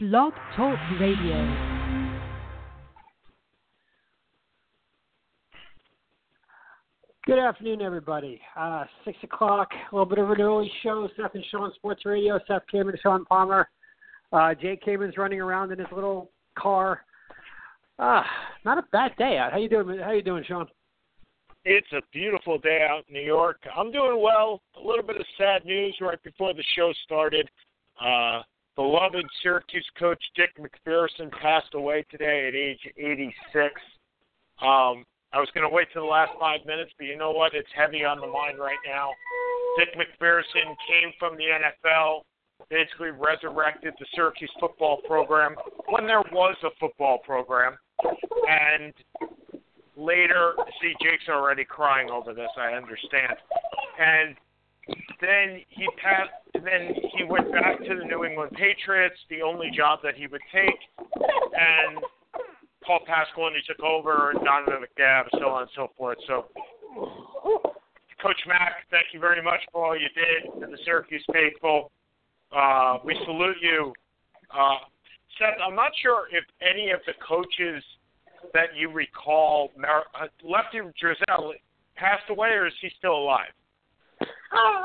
Blog Talk Radio. Good afternoon, everybody. Uh, six o'clock, a little bit of an early show. Seth and Sean Sports Radio. Seth Kamen and Sean Palmer. Uh, Jay Kamen's running around in his little car. Ah, not a bad day out. How you doing? How you doing, Sean? It's a beautiful day out in New York. I'm doing well. A little bit of sad news right before the show started. Uh, beloved Syracuse coach Dick MacPherson passed away today at age 86. Um, I was going to wait till the last five minutes, but you know what? It's heavy on the mind right now. Dick MacPherson came from the NFL, basically resurrected the Syracuse football program when there was a football program. And later, see, Jake's already crying over this, I understand. And then he passed. Then he went back to the New England Patriots, the only job that he would take, and Paul Pasqualoni took over, and Donovan McNabb, so on and so forth. So, Coach Mack, thank you very much for all you did to the Syracuse faithful. Uh, we salute you. Uh, Seth, I'm not sure if any of the coaches that you recall, uh, Lefty Driesell, passed away, or is he still alive?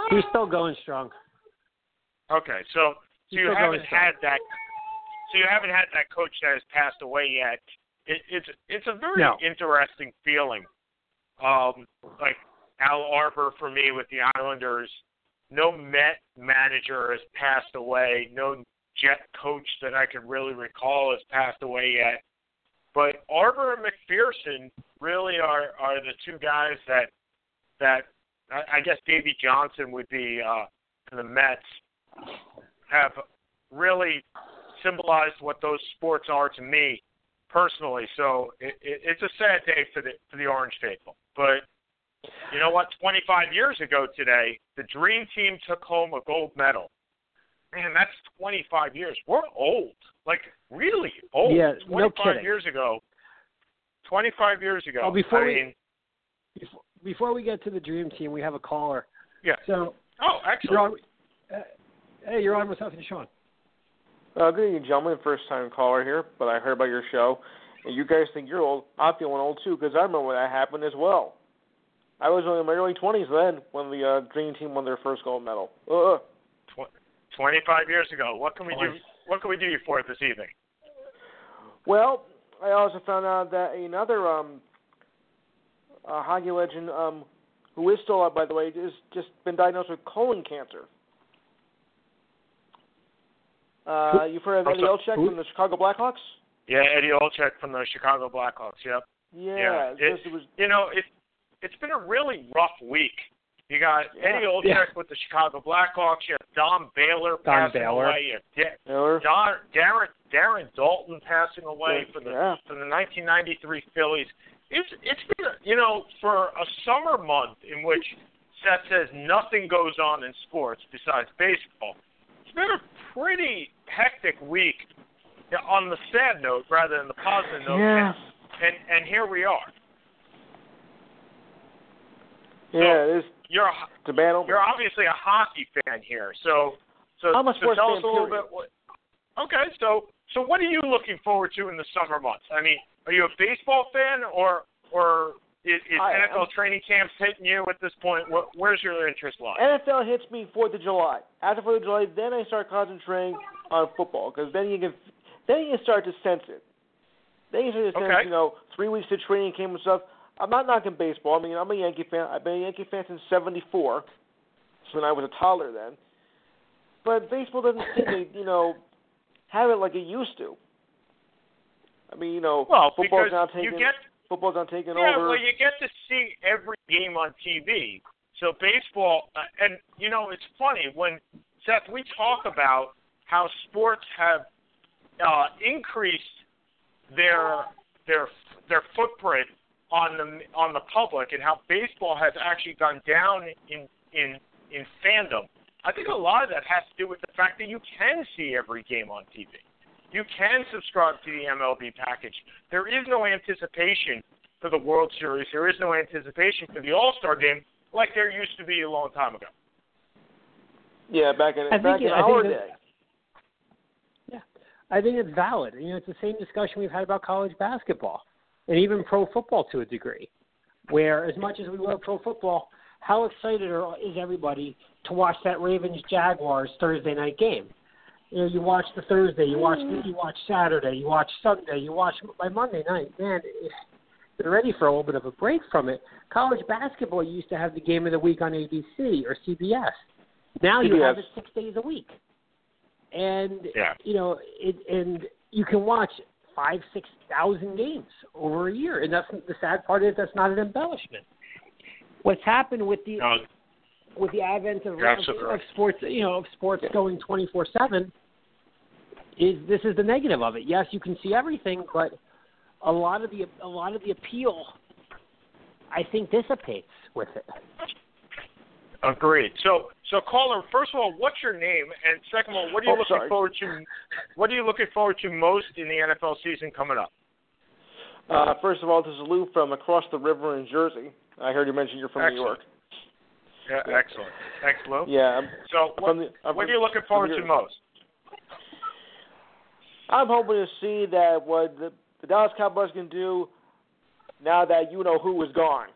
He's still going strong. Okay, so so you haven't had that. So you haven't had that coach that has passed away yet. It, it's it's a very No. interesting feeling. Um, like Al Arbour for me with the Islanders. No Met manager has passed away. No Jet coach that I can really recall has passed away yet. But Arbour and MacPherson really are are the two guys that that I, I guess Davey Johnson would be uh, for the Mets have really symbolized what those sports are to me personally. So it, it, it's a sad day for the for the Orange faithful. But you know what? 25 years ago today, the Dream Team took home a gold medal. Man, that's 25 years. We're old, like really old. Yeah, no 25 kidding. years ago. 25 years ago. Oh, before I we- mean, Before, before we get to the dream team, we have a caller. yeah. So Oh, you're on. Uh, hey, you're on with Seth and Sean. Uh, good evening, gentlemen. First time caller here, but I heard about your show. And you guys think you're old. I'm feeling old too because I remember when that happened as well. I was only in my early 20s then when the uh, Dream Team won their first gold medal. Uh, 25 years ago. What can we do? What can we do you for this evening? well, I also found out that another um, uh, hockey legend, um, who is still alive, by the way, has just been diagnosed with colon cancer. Uh, you've heard of Eddie so- Olczyk from the Chicago Blackhawks? Yeah, Eddie Olczyk from the Chicago Blackhawks. Yep. Yeah, Yeah, it- it was You know, it it's been a really rough week. You got Yeah. Eddie Olczyk Yeah. with the Chicago Blackhawks. You have Don Baylor Don passing Baylor. away. You have Da- Miller. Don, Darren Darren Daulton passing away for the Yeah. for the 1993 Phillies. It's it's been you know for a summer month in which Seth says nothing goes on in sports besides baseball. It's been a pretty hectic week on the sad note rather than the positive note. Yeah. And and here we are. Yeah, it is. You're a, It's a bad you're obviously a hockey fan here, so so, I'm a so tell us a little period. bit. What, okay, so so what are you looking forward to in the summer months? I mean, are you a baseball fan or or is, is I am. NFL training camps hitting you at this point? Where, where's your interest lie? NFL hits me Fourth of July. After Fourth of July, then I start concentrating on football because then you can, then you can start to sense it. Then you start to sense, Okay. you know, three weeks of training camp and stuff. I'm not knocking baseball. I mean, I'm a Yankee fan. I've been a Yankee fan since '74, so when I was a toddler then. But baseball doesn't seem to, you know, have it like it used to. I mean, you know, well, football's now taking get football's now taking yeah, over. well, you get to see every game on TV. So baseball, uh, and you know, it's funny when Seth we talk about how sports have uh, increased their their their footprint on the on the public, and how baseball has actually gone down in in in fandom. I think a lot of that has to do with the fact that you can see every game on TV. You can subscribe to the MLB package. There is no anticipation for the World Series. There is no anticipation for the All Star game like there used to be a long time ago. yeah, back in I back it- in I think our that- day. I think it's valid. You know, it's the same discussion we've had about college basketball and even pro football to a degree. Where as much as we love pro football, how excited are, is everybody to watch that Ravens Jaguars Thursday night game? You know, you watch the Thursday, you watch the, you watch Saturday, you watch Sunday, you watch by Monday night. Man, they're ready for a little bit of a break from it. College basketball used to have the game of the week on ABC or CBS. Now you have it six days a week, and Yeah. you know, it, and you can watch five, six thousand games over a year, and that's the sad part is that's not an embellishment. What's happened with the No, with the advent of, of, of sports, you know, of sports going twenty four seven, is this is the negative of it. Yes, you can see everything, but a lot of the a lot of the appeal, I think, dissipates with it. agreed. So, so caller, first of all, what's your name? And second of all, what are you Oh, looking sorry. forward to? What are you looking forward to most in the NFL season coming up? Uh, first of all, this is Lou from across the river in Jersey. I heard you mention you're from New York. Yeah, Yeah. excellent. Thanks, Lou. Yeah, I'm, So, what, the, what are you looking forward to most? I'm hoping to see that what the, the Dallas Cowboys can do now that you know who is gone.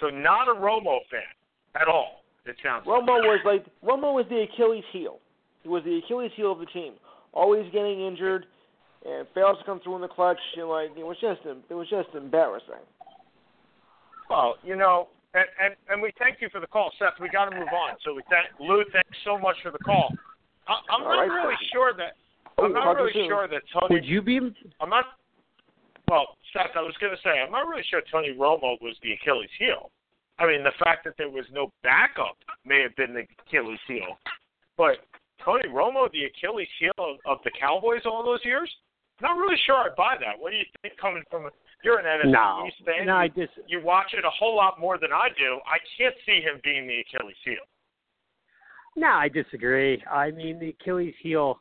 So, not a Romo fan at all. It sounds. like. Romo was like Romo was the Achilles heel. He was the Achilles heel of the team. Always getting injured and fails to come through in the clutch. And like it was just it was just embarrassing. Well, you know, and, and and we thank you for the call, Seth. We got to move on. So we thank Lou. Thanks so much for the call. I, I'm All not right, really Seth. sure that Oh, I'm not really soon. sure that Tony. Would you be? I'm not. Well, Seth, I was going to say I'm not really sure Tony Romo was the Achilles heel. I mean, the fact that there was no backup may have been the Achilles heel, but Tony Romo, the Achilles heel of, of the Cowboys all those years, not really sure I buy that. What do you think? Coming from you're an NFC No, East fan, no, I you, just you watch it a whole lot more than I do. I can't see him being the Achilles heel. No, I disagree. I mean, the Achilles heel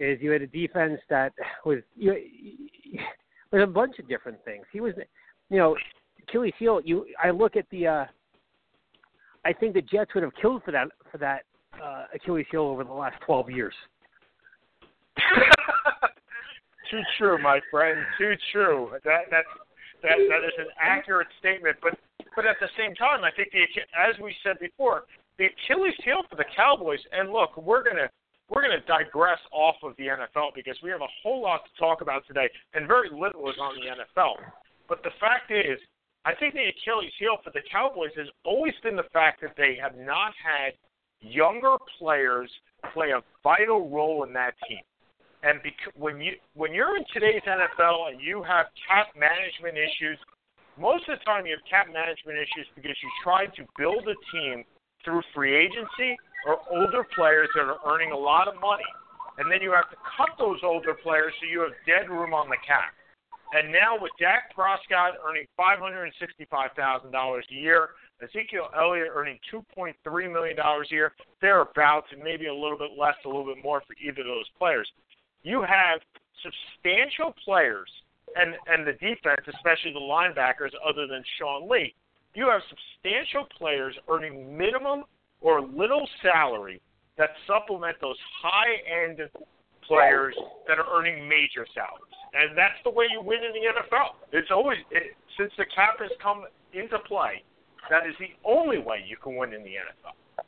is you had a defense that was you was a bunch of different things. He was, you know, Achilles heel. You, I look at the. uh I think the Jets would have killed for that for that uh, Achilles heel over the last twelve years. Too true, my friend. Too true. That that's that that is an accurate statement. But but at the same time, I think the as we said before, the Achilles heel for the Cowboys. And look, we're gonna we're gonna digress off of the NFL because we have a whole lot to talk about today, and very little is on the NFL. But the fact is, I think the Achilles heel for the Cowboys has always been the fact that they have not had younger players play a vital role in that team. And bec- when you when you're in today's NFL and you have cap management issues, most of the time you have cap management issues because you try to build a team through free agency or older players that are earning a lot of money, and then you have to cut those older players so you have dead room on the cap. And now with Dak Prescott earning five hundred and sixty-five thousand dollars a year, Ezekiel Elliott earning two point three million dollars a year, thereabouts, and maybe a little bit less, a little bit more for either of those players. You have substantial players, and and the defense, especially the linebackers, other than Sean Lee, you have substantial players earning minimum or little salary that supplement those high-end players that are earning major salaries, and that's the way you win in the NFL. It's always it, since the cap has come into play, that is the only way you can win in the NFL.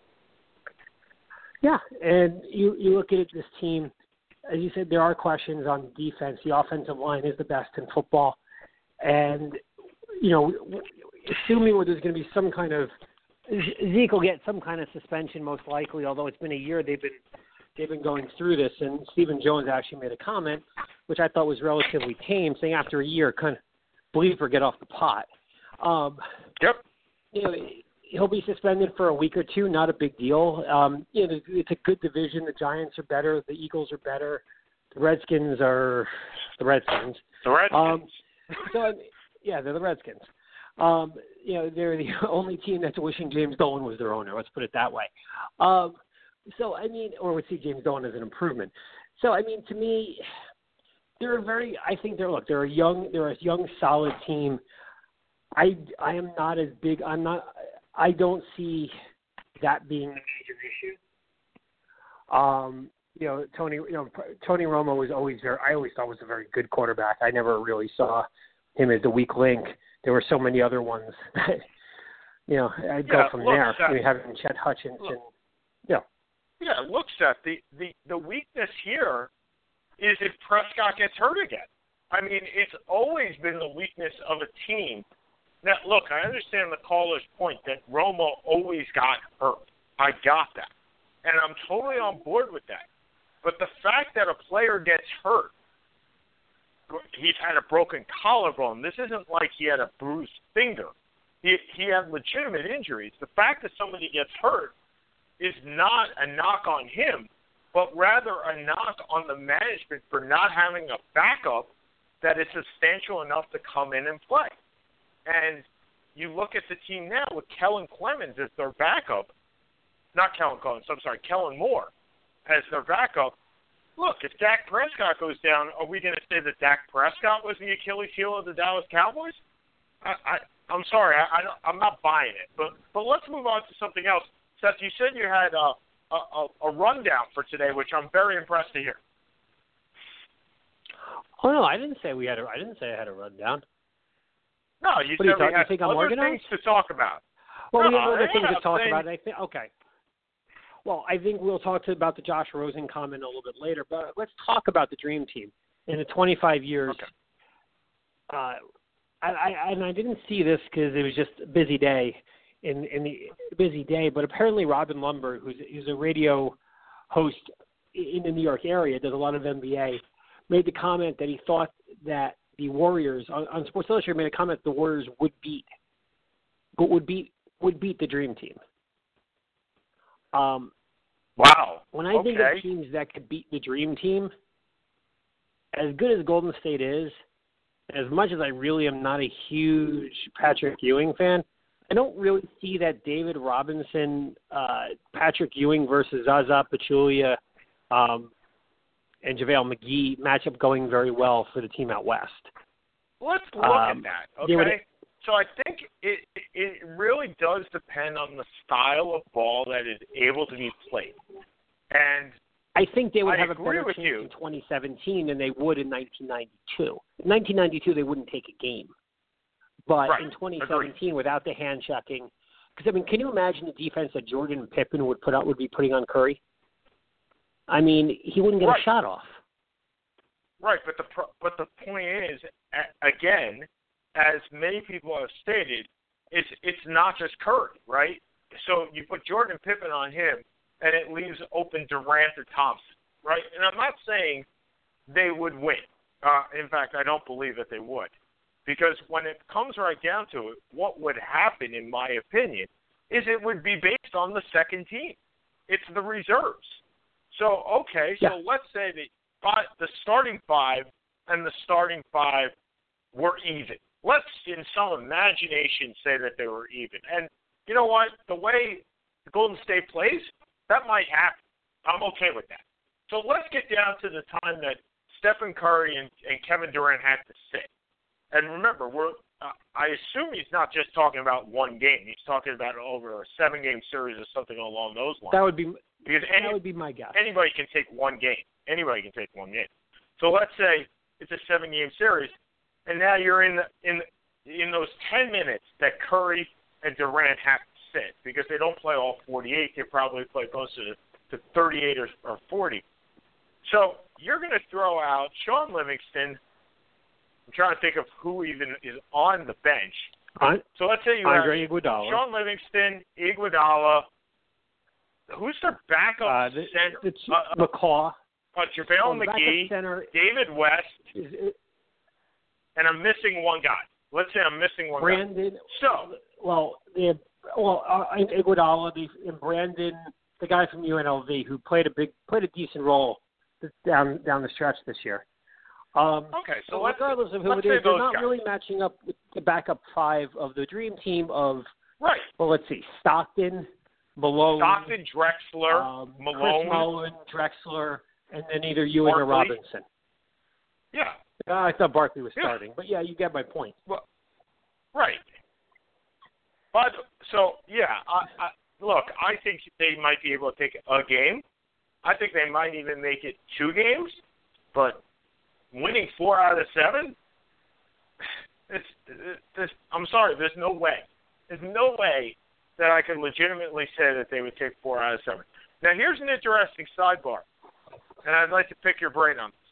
Yeah, and you you look at this team. As you said, there are questions on defense. The offensive line is the best in football, and you know, assuming there's going to be some kind of Zeke will get some kind of suspension, most likely. Although it's been a year, they've been they've been going through this, and Stephen Jones actually made a comment, which I thought was relatively tame, saying after a year, kind of believe or get off the pot. Um, Yep. you know, he'll be suspended for a week or two. Not a big deal. Um, you know, it's a good division. The Giants are better. The Eagles are better. The Redskins are the Redskins. The Redskins. Um, so yeah, they're the Redskins. Um, you know, they're the only team that's wishing James Dolan was their owner. Let's put it that way. Um, so I mean, or would see James Dolan as an improvement. So I mean, to me, they're a very. I think they're look. They're a young. They're a young, solid team. I I am not as big. I'm not. I don't see that being a major issue. Um, you know Tony you know Tony Romo was always very I always thought was a very good quarterback. I never really saw him as the weak link. There were so many other ones. you know, I'd go from look, there. Seth, mean, having Chet Hutchinson. look. yeah. Yeah, look, Seth, the, the, the weakness here is if Prescott gets hurt again. I mean, it's always been the weakness of a team. Now, look, I understand the caller's point that Romo always got hurt. I got that. And I'm totally on board with that. But the fact that a player gets hurt, he's had a broken collarbone. This isn't like he had a bruised finger. He, he had legitimate injuries. The fact that somebody gets hurt is not a knock on him, but rather a knock on the management for not having a backup that is substantial enough to come in and play. And you look at the team now with Kellen Clemens as their backup, not Kellen Clemens, I'm sorry, Kellen Moore as their backup. Look, if Dak Prescott goes down, are we going to say that Dak Prescott was the Achilles heel of the Dallas Cowboys? I, I I'm sorry, I, I I'm not buying it. But but let's move on to something else. Seth, you said you had a, a, a rundown for today, which I'm very impressed to hear. Oh no, I didn't say we had a. I didn't say I had a rundown. No, you What do you said we thought- you had think I'm other organized? things to talk about. Well, we have other things to talk about. I think okay. Well, I think we'll talk to, about the Josh Rosen comment a little bit later, but let's talk about the Dream Team in the 25 years. Okay. Uh, I, I and I didn't see this because it was just a busy day in in the busy day, but apparently Robin Lundberg, who's who's a radio host in the New York area, does a lot of NBA, made the comment that he thought that the Warriors on, on Sports Illustrated made a comment that the Warriors would beat but would beat would beat the Dream Team. Um, Wow. when I okay. think of teams that could beat the Dream Team, as good as Golden State is, as much as I really am not a huge Patrick Ewing fan, I don't really see that David Robinson, uh, Patrick Ewing versus Zaza Pachulia, um, and JaVale McGee matchup going very well for the team out west. Let's look Um, at that. they would- Okay. So I think it it really does depend on the style of ball that is able to be played. And I think they would I have a better chance you. in 2017 than they would in 1992. In 1992, they wouldn't take a game, but Right. in 2017, without the hand checking, because I mean, can you imagine the defense that Jordan and Pippen would put out would be putting on Curry? I mean, he wouldn't get Right. a shot off. right, but the pro- but the point is again, as many people have stated, it's it's not just Curry, right? So you put Jordan Pippen on him, and it leaves open Durant or Thompson, right? And I'm not saying they would win. Uh, in fact, I don't believe that they would, because when it comes right down to it, what would happen, in my opinion, is it would be based on the second team. It's the reserves. So okay, so Yeah. let's say that the starting five and the starting five were even. Let's, in some imagination, say that they were even. And you know what? The way the Golden State plays, that might happen. I'm okay with that. So let's get down to the time that Stephen Curry and, and Kevin Durant had to sit. And remember, we're uh, I assume he's not just talking about one game. He's talking about over a seven-game series or something along those lines. That would be because any, that would be my guess. anybody can take one game. Anybody can take one game. So let's say it's a seven game series, and now you're in the, in in those ten minutes that Curry and Durant have to sit because they don't play all 48. They probably play closer to, to 38 or, or 40. So you're going to throw out Shaun Livingston. I'm trying to think of who even is on the bench. So let's say you have Iguodala. Shaun Livingston, Iguodala. Who's their backup uh, the, center? the ch- uh, McCaw. uh, JaVale Oh, McGee, center David West, is, is and I'm missing one guy. Let's say I'm missing one guy. Brandon. So, Well, have, well, uh, Iguodala and Brandon, the guy from UNLV who played a big, played a decent role down down the stretch this year. Um, okay, so regardless of who it is, they're not guys. really matching up with the backup five of the dream team of right. well, let's see, Stockton, Malone, Stockton, Drexler, um, Malone. Chris Mullin, Drexler, and then either Ewing or Robinson. Yeah, Uh, I thought Barkley was Yeah. starting, but yeah, you get my point. Well, right. But so yeah, I, I, look, I think they might be able to take a game, I think they might even make it two games, but winning four out of seven, it's, it's, I'm sorry, there's no way. There's no way that I can legitimately say that they would take four out of seven. Now, here's an interesting sidebar, and I'd like to pick your brain on this.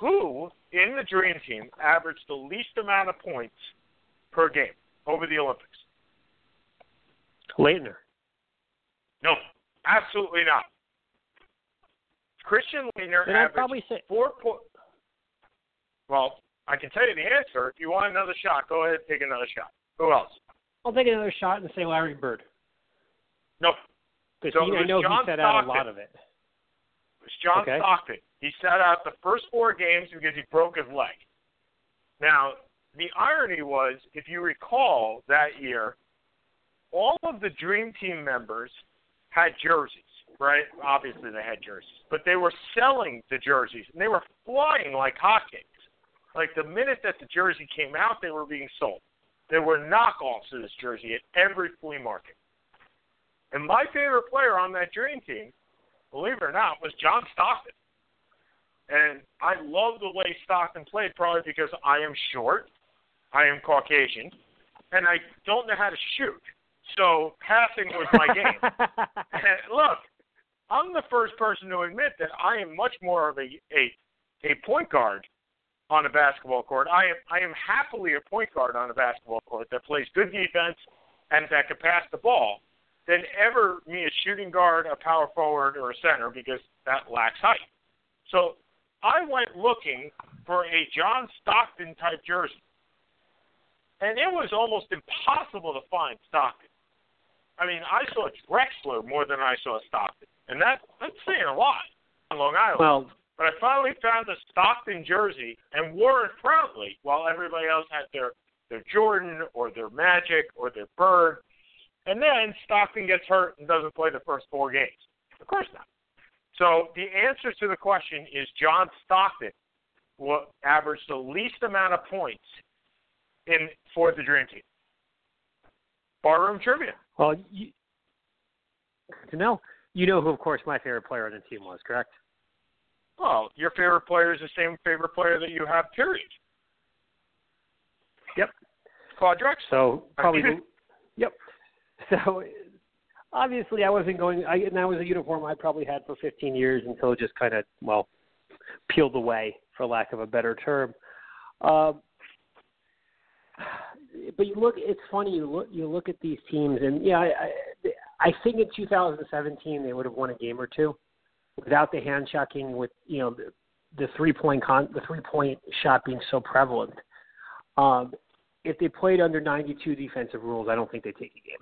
Who in the Dream Team averaged the least amount of points per game over the Olympics? Laettner. No, absolutely not. Christian Laettner Then I'd averaged probably say four points. Well, I can tell you the answer. If you want another shot, go ahead and take another shot. Who else? I'll take another shot and say Larry Bird. Nope. Because So I know John he set out a lot of it. It was John Okay. Stockton. He sat out the first four games because he broke his leg. Now, the irony was, if you recall that year, all of the Dream Team members had jerseys, right? Obviously, they had jerseys, but they were selling the jerseys and they were flying like hotcakes. Like the minute that the jersey came out, they were being sold. There were knockoffs of this jersey at every flea market. And my favorite player on that Dream Team, believe it or not, was John Stockton. And I love the way Stockton played, probably because I am short, I am Caucasian, and I don't know how to shoot. So passing was my game. And look, I'm the first person to admit that I am much more of a a, a point guard on a basketball court. I am I am happily a point guard on a basketball court that plays good defense and that can pass the ball than ever me a shooting guard, a power forward, or a center because that lacks height. So I went looking for a John Stockton type jersey. And it was almost impossible to find Stockton. I mean, I saw Drexler more than I saw Stockton. And that that's saying a lot on Long Island. well, But I finally found a Stockton jersey and wore it proudly while everybody else had their their Jordan or their Magic or their Bird. And then Stockton gets hurt and doesn't play the first four games. Of course not. So the answer to the question is John Stockton will average the least amount of points in for the Dream Team. Barroom trivia. well, you, to know, you know who, of course, my favorite player on the team was, correct? Well, your favorite player is the same favorite player that you have, period. Yep. Claude Drexler. So probably, yep. So obviously, I wasn't going. I and that was a uniform I probably had for 15 years until it just kind of well peeled away, for lack of a better term. Um, but you look, it's funny. You look, you look at these teams, and yeah, I, I, think in 2017 they would have won a game or two without the hand checking, with you know the, the three point con, the three point shot being so prevalent. Um, if they played under 92 defensive rules, I don't think they take a game.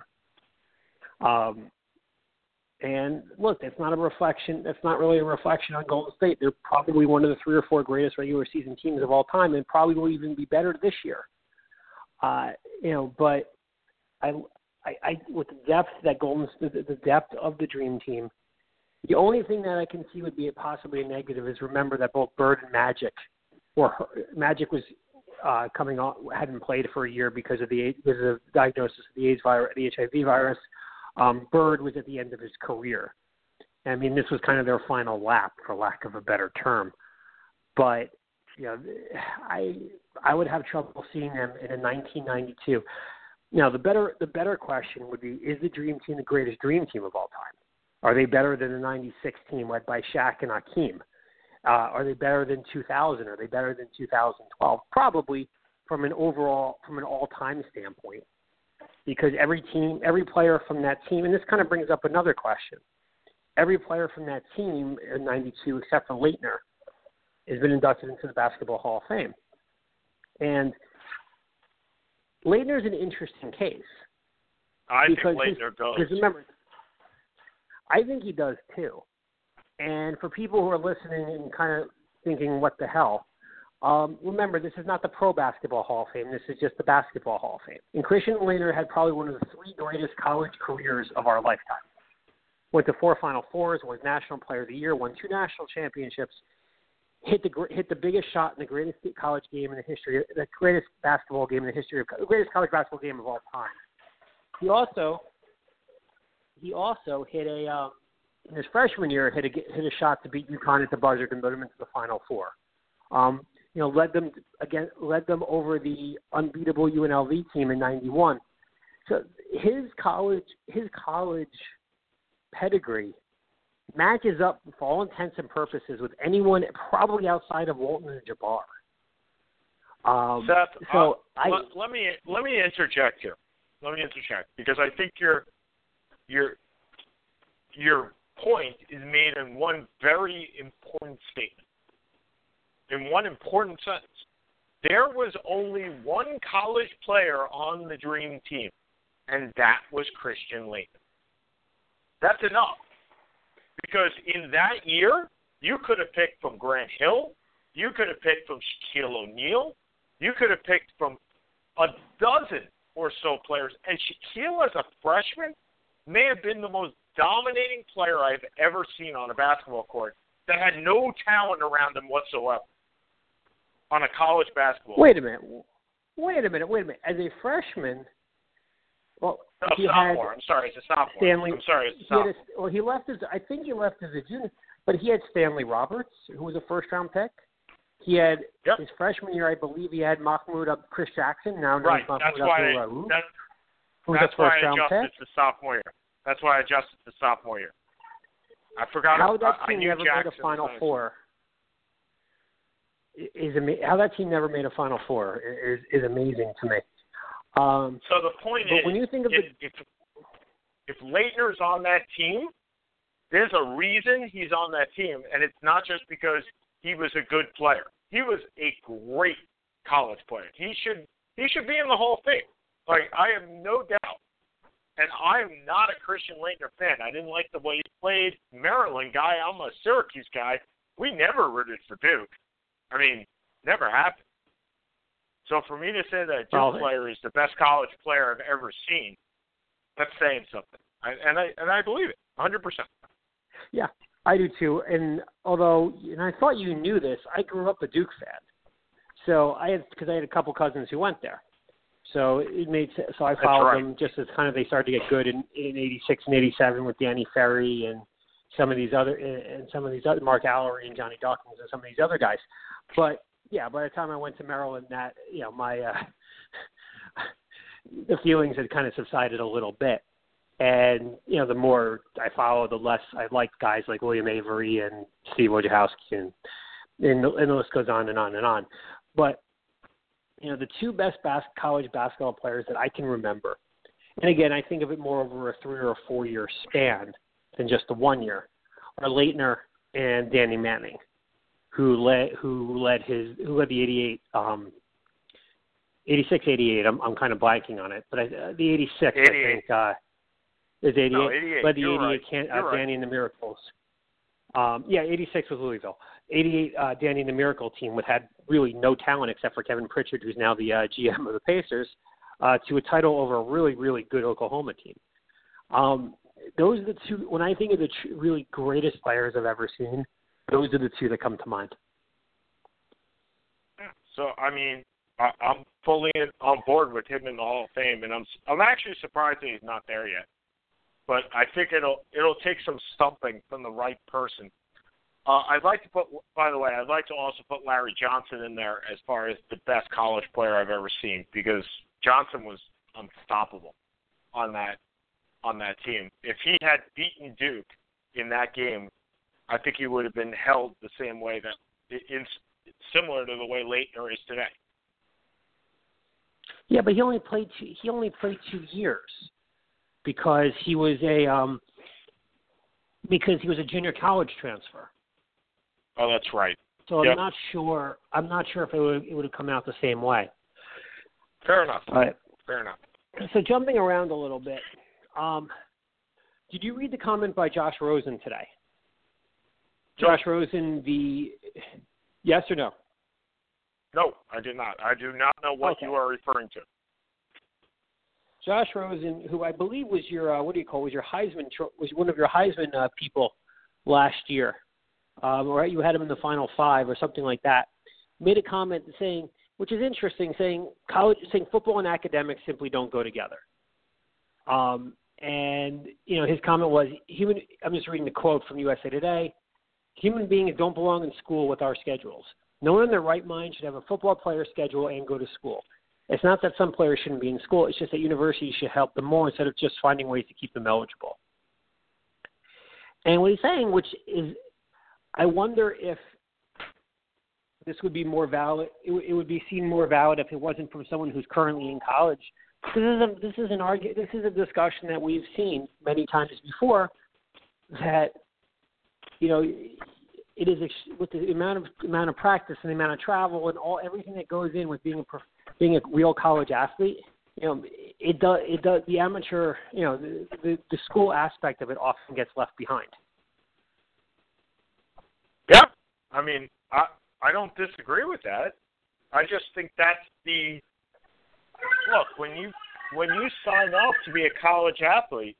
Um, and look, that's not a reflection. That's not really a reflection on Golden State. They're probably one of the three or four greatest regular season teams of all time, and probably will even be better this year. Uh, you know, but I, I, I with the depth that Golden, the depth of the Dream Team, the only thing that I can see would be possibly a negative is remember that both Bird and Magic, or Magic was uh, coming on hadn't played for a year because of the because of diagnosis of the AIDS virus, the HIV virus. Um, Bird was at the end of his career. I mean, this was kind of their final lap, for lack of a better term. But you know, I I would have trouble seeing them in a 1992. Now, the better the better question would be: Is the Dream Team the greatest Dream Team of all time? Are they better than the '96 team led by Shaq and Hakeem? Uh, are they better than 2000? Are they better than 2012? Probably from an overall, from an all-time standpoint, because every team, every player from that team, and this kind of brings up another question. Every player from that team in '92, except for Laettner, has been inducted into the Basketball Hall of Fame. And Laettner is an interesting case I think Laettner goes. because remember, I think he does too. And for people who are listening and kind of thinking, "What the hell?" Um, remember, this is not the Pro Basketball Hall of Fame. This is just the Basketball Hall of Fame. And Christian Laettner had probably one of the three greatest college careers of our lifetime. Went to four Final Fours, was National Player of the Year, won two national championships, hit the hit the biggest shot in the greatest college game in the history, the greatest basketball game in the history of the greatest college basketball game of all time. He also he also hit a um, in his freshman year hit a hit a shot to beat UConn at the buzzer to put them into the Final Four. Um, you know, led them again, led them over the unbeatable UNLV team in '91. So his college, his college pedigree matches up for all intents and purposes with anyone probably outside of Walton and Jabbar. Um, Seth, so uh, I, let, let me let me interject here. Let me interject because I think your your your point is made in one very important statement. In one important sentence, there was only one college player on the Dream Team, and that was Christian Laettner. That's enough. Because in that year, you could have picked from Grant Hill, you could have picked from Shaquille O'Neal, you could have picked from a dozen or so players. And Shaquille, as a freshman, may have been the most dominating player I've ever seen on a basketball court that had no talent around him whatsoever on a college basketball. Wait a minute. Wait a minute. Wait a minute. As a freshman, well, no, he sophomore. had I'm sorry, it's a sophomore. Stanley. I'm sorry, it's a sophomore. a, well, he left as I think he left as a junior, but he had Stanley Roberts, who was a first round pick. He had Yep. his freshman year, I believe, he had Mahmoud up Chris Jackson. Now known right. as Mahmoud That's why. I, Abdul-Rauf, that, who that's a why I adjusted pick. to sophomore year. That's why I adjusted to sophomore year. I forgot. How did that I, I team never Jackson made a Final Four is ama- how that team never made a Final Four is is amazing to me. Um, So the point but is, when you think of if, the if if Laettner's on that team, there's a reason he's on that team, and it's not just because he was a good player. He was a great college player. He should he should be in the Hall of Fame. Like I have no doubt. And I am not a Christian Laettner fan. I didn't like the way he played. Maryland guy. I'm a Syracuse guy. We never rooted for Duke. I mean, never happened. So for me to say that a Duke Well, player is the best college player I've ever seen, that's saying something. I, and I and I believe it, 100 percent. Yeah, I do too. And although, and I thought you knew this, I grew up a Duke fan. So I had because I had a couple cousins who went there. So it made sense. So I followed right. them just as kind of they started to get good in in '86 and '87 with Danny Ferry and some of these other and some of these other Mark Alarie and Johnny Dawkins and some of these other guys. But yeah, by the time I went to Maryland, that you know my uh, the feelings had kind of subsided a little bit. And you know, the more I follow, the less I like guys like William Avery and Steve Wojciechowski, and and the, and the list goes on and on and on. But you know, the two best bas- college basketball players that I can remember, and again, I think of it more over a three or a four year span than just the one year, are Laettner and Danny Manning, who led who led his who led the '88. Um, 86, 88. I'm I'm kind of blanking on it, but I, uh, the 86, I think, uh, is 88. No, 88. Led the You're 88 right. can, uh, right. Danny and the Miracles. Um, yeah, 86 was Louisville. 88, uh, Danny and the Miracle team, which had really no talent except for Kevin Pritchard, who's now the uh, GM of the Pacers, uh, to a title over a really, really good Oklahoma team. Um, those are the two. When I think of the tr- really greatest players I've ever seen, those are the two that come to mind. So I mean, I, I'm fully in, on board with him in the Hall of Fame, and I'm I'm actually surprised that he's not there yet. But I think it'll it'll take some stumping from the right person. Uh, I'd like to put, by the way, I'd like to also put Larry Johnson in there as far as the best college player I've ever seen because Johnson was unstoppable on that on that team. If he had beaten Duke in that game, I think he would have been held the same way that in similar to the way Laettner is today. Yeah, but he only played two, he only played two years because he was a um, because he was a junior college transfer. Oh, that's right. So I'm not sure. I'm not sure if it would it would have come out the same way. Fair enough. All right. Fair enough. So jumping around a little bit, um, did you read the comment by Josh Rosen today? Josh Rosen, the yes or no? No, I did not. I do not know what Okay. you are referring to. Josh Rosen, who I believe was your uh, what do you call was your Heisman was one of your Heisman uh, people last year, um, or you had him in the final five or something like that, made a comment saying, which is interesting, saying college, saying football and academics simply don't go together. Um, and you know his comment was human. I'm just reading the quote from USA Today. Human beings don't belong in school with our schedules. No one in their right mind should have a football player schedule and go to school. It's not that some players shouldn't be in school. It's just that universities should help them more instead of just finding ways to keep them eligible. And what he's saying, which is, I wonder if this would be more valid. It, it would be seen more valid if it wasn't from someone who's currently in college. This is a, this is an argue. This is a discussion that we've seen many times before. That you know, it is with the amount of amount of practice and the amount of travel and all everything that goes in with being a being a real college athlete. You know, it does it does the amateur. You know, the the, the school aspect of it often gets left behind. Yeah, I mean, I I don't disagree with that. I just think that's the look when you when you sign up to be a college athlete,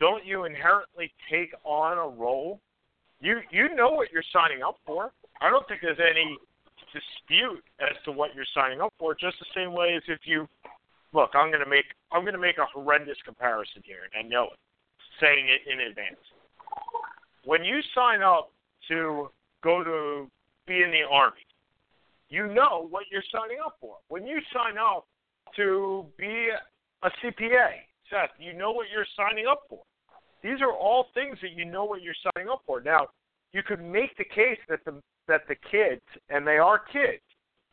don't you inherently take on a role? You you know what you're signing up for. I don't think there's any dispute as to what you're signing up for. Just the same way as if you look, I'm gonna make I'm gonna make a horrendous comparison here, and I know it, saying it in advance. When you sign up to go to be in the army, you know what you're signing up for. When you sign up to be a CPA, Seth, you know what you're signing up for. These are all things that you know what you're signing up for. Now, you could make the case that the that the kids, and they are kids,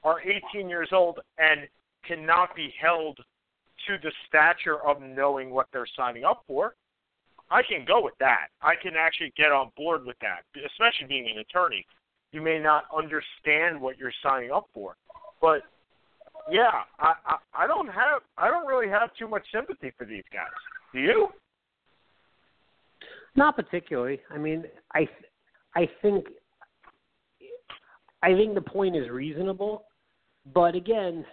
are 18 years old and cannot be held to the stature of knowing what they're signing up for. I can go with that. I can actually get on board with that, especially being an attorney. You may not understand what you're signing up for, but yeah, I, I I don't have I don't really have too much sympathy for these guys. Do you? Not particularly. I mean, I I think I think the point is reasonable, but again,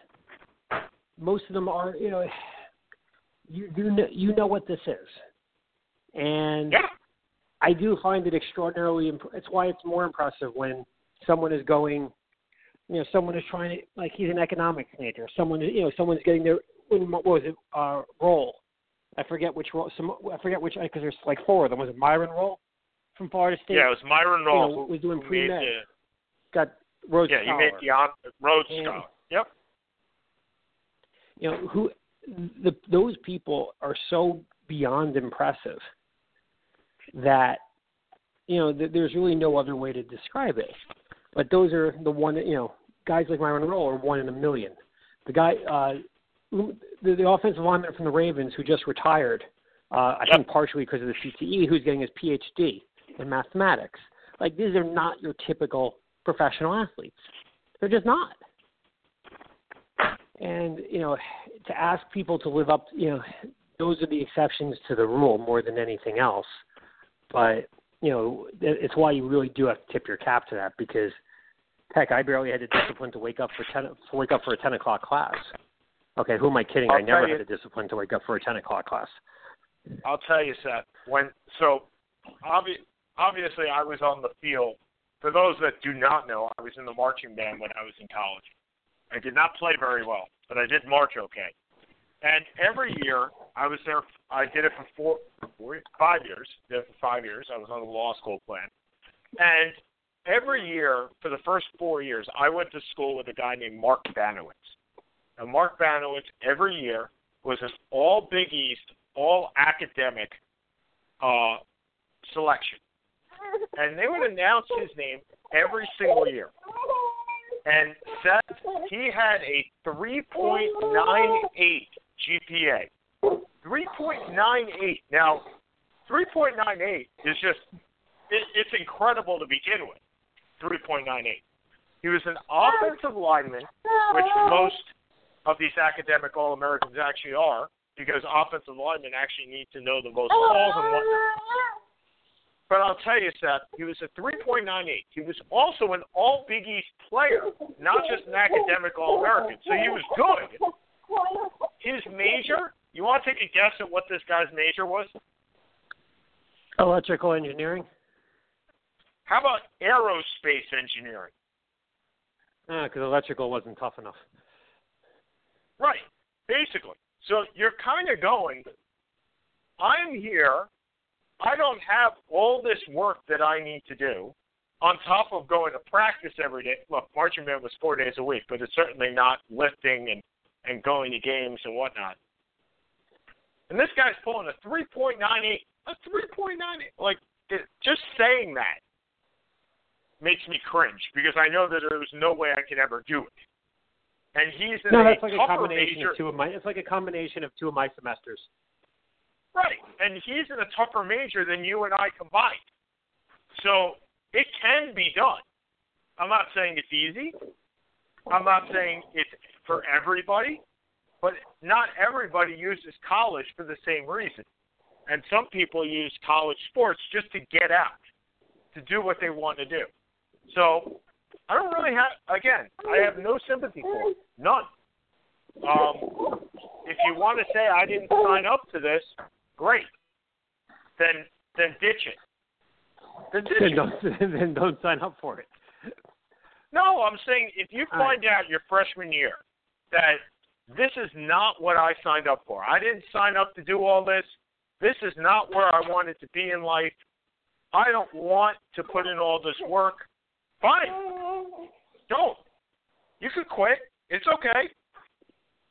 most of them are you know you you know, you know what this is, and yeah. I do find it extraordinarily. Imp- it's why it's more impressive when someone is going, you know, someone is trying to like he's an economics major. Someone you know someone's getting their what was it uh, role. I forget which role. Some I forget which because there's like four of them. Was it Myron Rolle from Florida State? Yeah, it was Myron Rolle you know, who was doing pre med. Got Rhodes yeah, Scholar. you made the Rhodes And- Scholar. Yep. you know who the those people are so beyond impressive that you know th- there's really no other way to describe it but those are the one that you know guys like Myron Rolle are one in a million. The guy uh the, the offensive lineman from the Ravens who just retired uh I think partially because of the CTE who's getting his PhD in mathematics. Like these are not your typical professional athletes. They're just not. And you know to ask people to live up you know those are the exceptions to the rule more than anything else. But you know it's why you really do have to tip your cap to that because heck i barely had the discipline to wake up for ten to wake up for a ten o'clock class okay who am i kidding I'll i never you- had the discipline to wake up for a ten o'clock class I'll tell you, Seth. When so, obvi- obviously, I was on the field. For those that do not know, I was in the marching band when I was in college. I did not play very well, but I did march okay. And every year, I was there. I did it for four, four five years. Did it for five years. I was on the law school plan, and every year for the first four years, I went to school with a guy named Mark Banowitz. And Mark Banowitz every year was an all Big East, all academic uh, selection. And they would announce his name every single year. And Seth, he had a 3.98 GPA. 3.98. Now, 3.98 is just, it, it's incredible to begin with. 3.98. He was an offensive lineman, which most of these academic All Americans actually are, because offensive linemen actually need to know the most calls and whatnot. But I'll tell you, Seth, he was a 3.98. He was also an All Big East player, not just an academic All American. So he was good. His major, you want to take a guess at what this guy's major was? electrical engineering How about aerospace engineering? Ah, because electrical wasn't tough enough Right, basically. So you're kind of going I'm here. I don't have all this work that I need to do on top of going to practice every day. Look, marching band was four days a week, but it's certainly not lifting and and going to games and whatnot. And this guy's pulling a 3.98, a 3.98. Like just saying that makes me cringe because I know that there's no way I can ever do it. And he's in no, a that's like a tougher combination major. of two of my. It's like a combination of two of my semesters. Right, and he's in a tougher major than you and I combined. So it can be done. I'm not saying it's easy. I'm not saying it's for everybody, but not everybody uses college for the same reason. And some people use college sports just to get out, to do what they want to do. So I don't really have, again, I have no sympathy for it. None. Um, if you want to say I didn't sign up to this, great. Then then ditch it. Then ditch Then don't then don't sign up for it. No, I'm saying if you All right. find out your freshman year that this is not what I signed up for, I didn't sign up to do all this. This is not where I wanted to be in life. I don't want to put in all this work. Fine. Don't. You can quit. It's okay.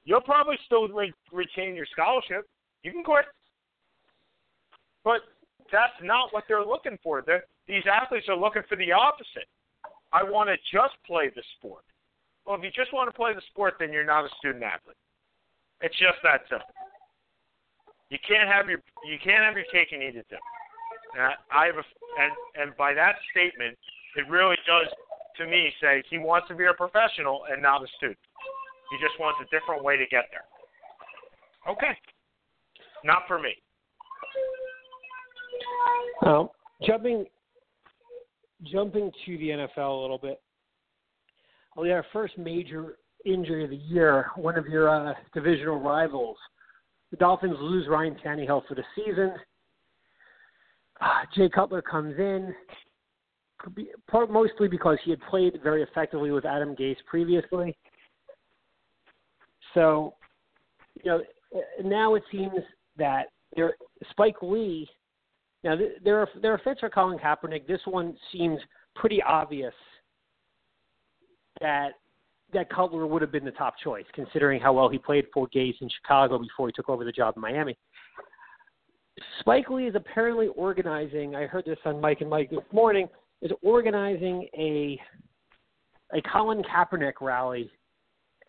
You'll probably still re- retain your scholarship. You can quit. But that's not what they're looking for. They're, these athletes are looking for the opposite. I want to just play the sport. Well, if you just want to play the sport, then you're not a student athlete. It's just that simple. You can't have your you can't have your cake and eat it too. I have a, and and by that statement, it really does to me say he wants to be a professional and not a student. He just wants a different way to get there. Okay, not for me. Well, jumping jumping to the NFL a little bit. We had our first major injury of the year. One of your uh, divisional rivals. The Dolphins lose Ryan Tannehill for the season. Uh, Jay Cutler comes in, could be- part mostly because he had played very effectively with Adam Gase previously. So, you know, now it seems that there, Spike Lee now, there are there are fits for Colin Kaepernick. This one seems pretty obvious that that Cutler would have been the top choice, considering how well he played for Gase in Chicago before he took over the job in Miami. Spike Lee is apparently organizing. I heard this on Mike and Mike this morning. Is organizing a a Colin Kaepernick rally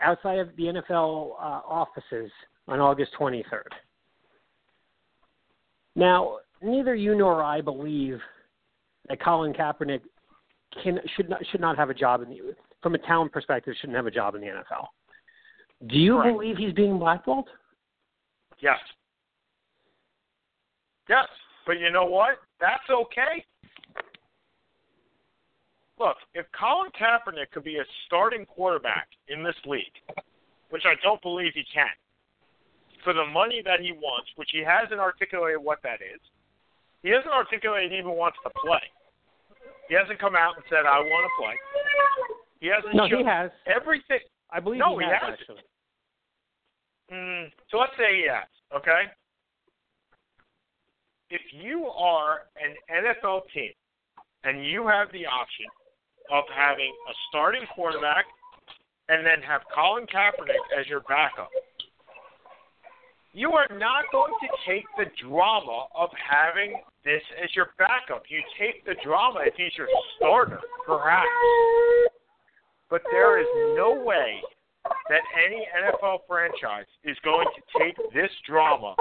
outside of the NFL uh, offices on August 23rd. Now, neither you nor I believe that Colin Kaepernick can should not should not have a job in the from a talent perspective shouldn't have a job in the NFL. Do you Right. believe he's being blackballed? Yes. Yes. But you know what? That's okay. Look, if Colin Kaepernick could be a starting quarterback in this league, which I don't believe he can, for the money that he wants, which he hasn't articulated what that is, he hasn't articulated he even wants to play. He hasn't come out and said, I want to play. He hasn't No, he has. everything. I believe No, he he has hasn't. actually. Mm, so let's say yes, okay? If you are an NFL team and you have the option of having a starting quarterback and then have Colin Kaepernick as your backup, you are not going to take the drama of having this as your backup. You take the drama if he's your starter, perhaps. But there is no way that any NFL franchise is going to take this drama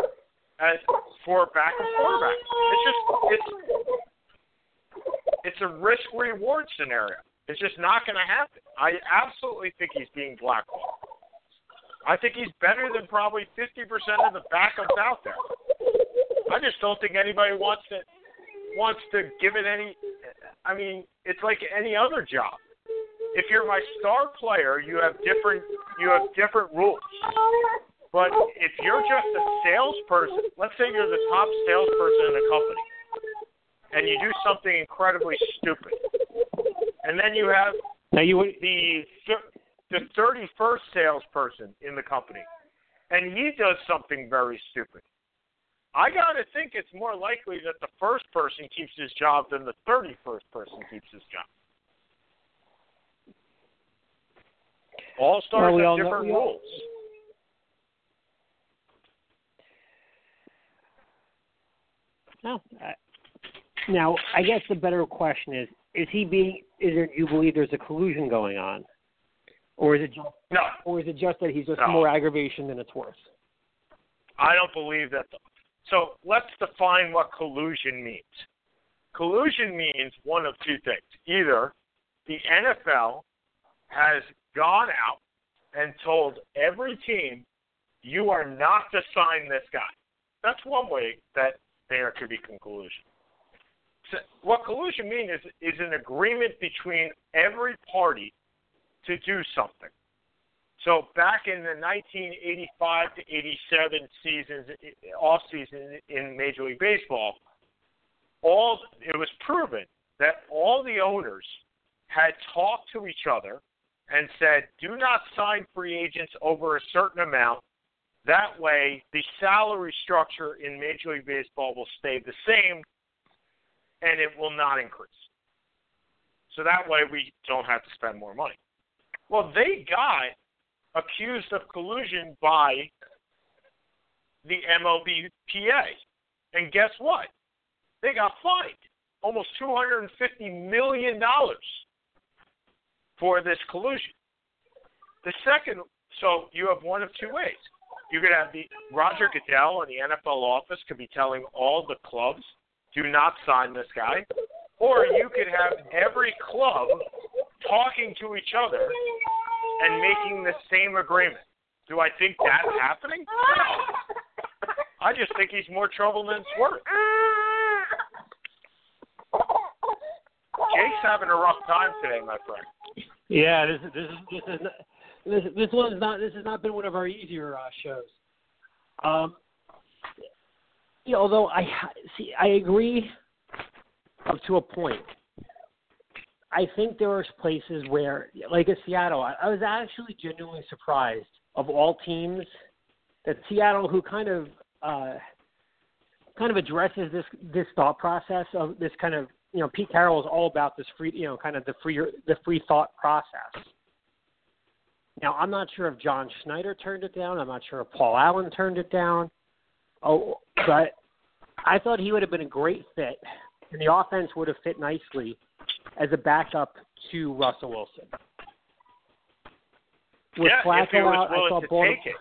as for a backup quarterback. It's just it's a risk reward scenario. It's just not going to happen. I absolutely think he's being blackballed. I think he's better than probably 50% of the backups out there. I just don't think anybody wants to wants to give it any. I mean, it's like any other job. If you're my star player, you have different you have different rules. But if you're just a salesperson, let's say you're the top salesperson in a company, and you do something incredibly stupid, and then you have Now you would the the 31st salesperson in the company, and he does something very stupid. I gotta think it's more likely that the first person keeps his job than the thirty-first person keeps his job. All stars Well, we have know- different we rules. No. I, now, I guess the better question is: Is he being? Is there? You believe there's a collusion going on, or is it just? No, Or is it just that he's just No. more aggravation than it's worth? I don't believe that. So let's define what collusion means. Collusion means one of two things. Either the NFL has gone out and told every team, you are not to sign this guy. That's one way that there could be collusion. So what collusion means is, is an agreement between every party to do something. So back in the 1985 to 87 seasons, off season in Major League Baseball, all it was proven that all the owners had talked to each other and said, "Do not sign free agents over a certain amount. That way, the salary structure in Major League Baseball will stay the same, and it will not increase. So that way, we don't have to spend more money." Well, they got accused of collusion by the MLBPA. And guess what? They got fined almost $250 million for this collusion. The second, so you have one of two ways. You could have the Roger Goodell in the NFL office could be telling all the clubs, do not sign this guy. Or you could have every club talking to each other and making the same agreement. Do I think that's happening? No. I just think he's more trouble than it's worth. Jake's having a rough time today, my friend. Yeah, this is this is this is this this one's not this has not been one of our easier uh, shows. Um, yeah, although I see, I agree up to a point. I think there are places where, like in Seattle, I, I was actually genuinely surprised of all teams that Seattle, who kind of uh, kind of addresses this this thought process of this kind of you know Pete Carroll is all about this free you know kind of the free the free thought process. Now I'm not sure if John Schneider turned it down. I'm not sure if Paul Allen turned it down. Oh, but I thought he would have been a great fit, and the offense would have fit nicely as a backup to Russell Wilson. With yeah, Flacco if he was out, I willing thought to Baltimore. take it.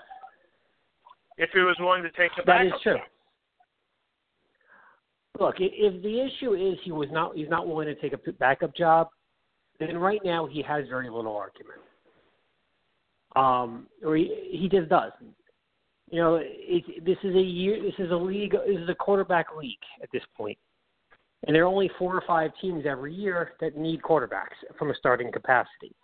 If he was willing to take the That is backup true. Look, if the issue is he was not he's not willing to take a backup job, then right now he has very little argument. Um, or he, he just does. You know, it, this is a year. This is a league. This is a quarterback league at this point, and there are only four or five teams every year that need quarterbacks from a starting capacity.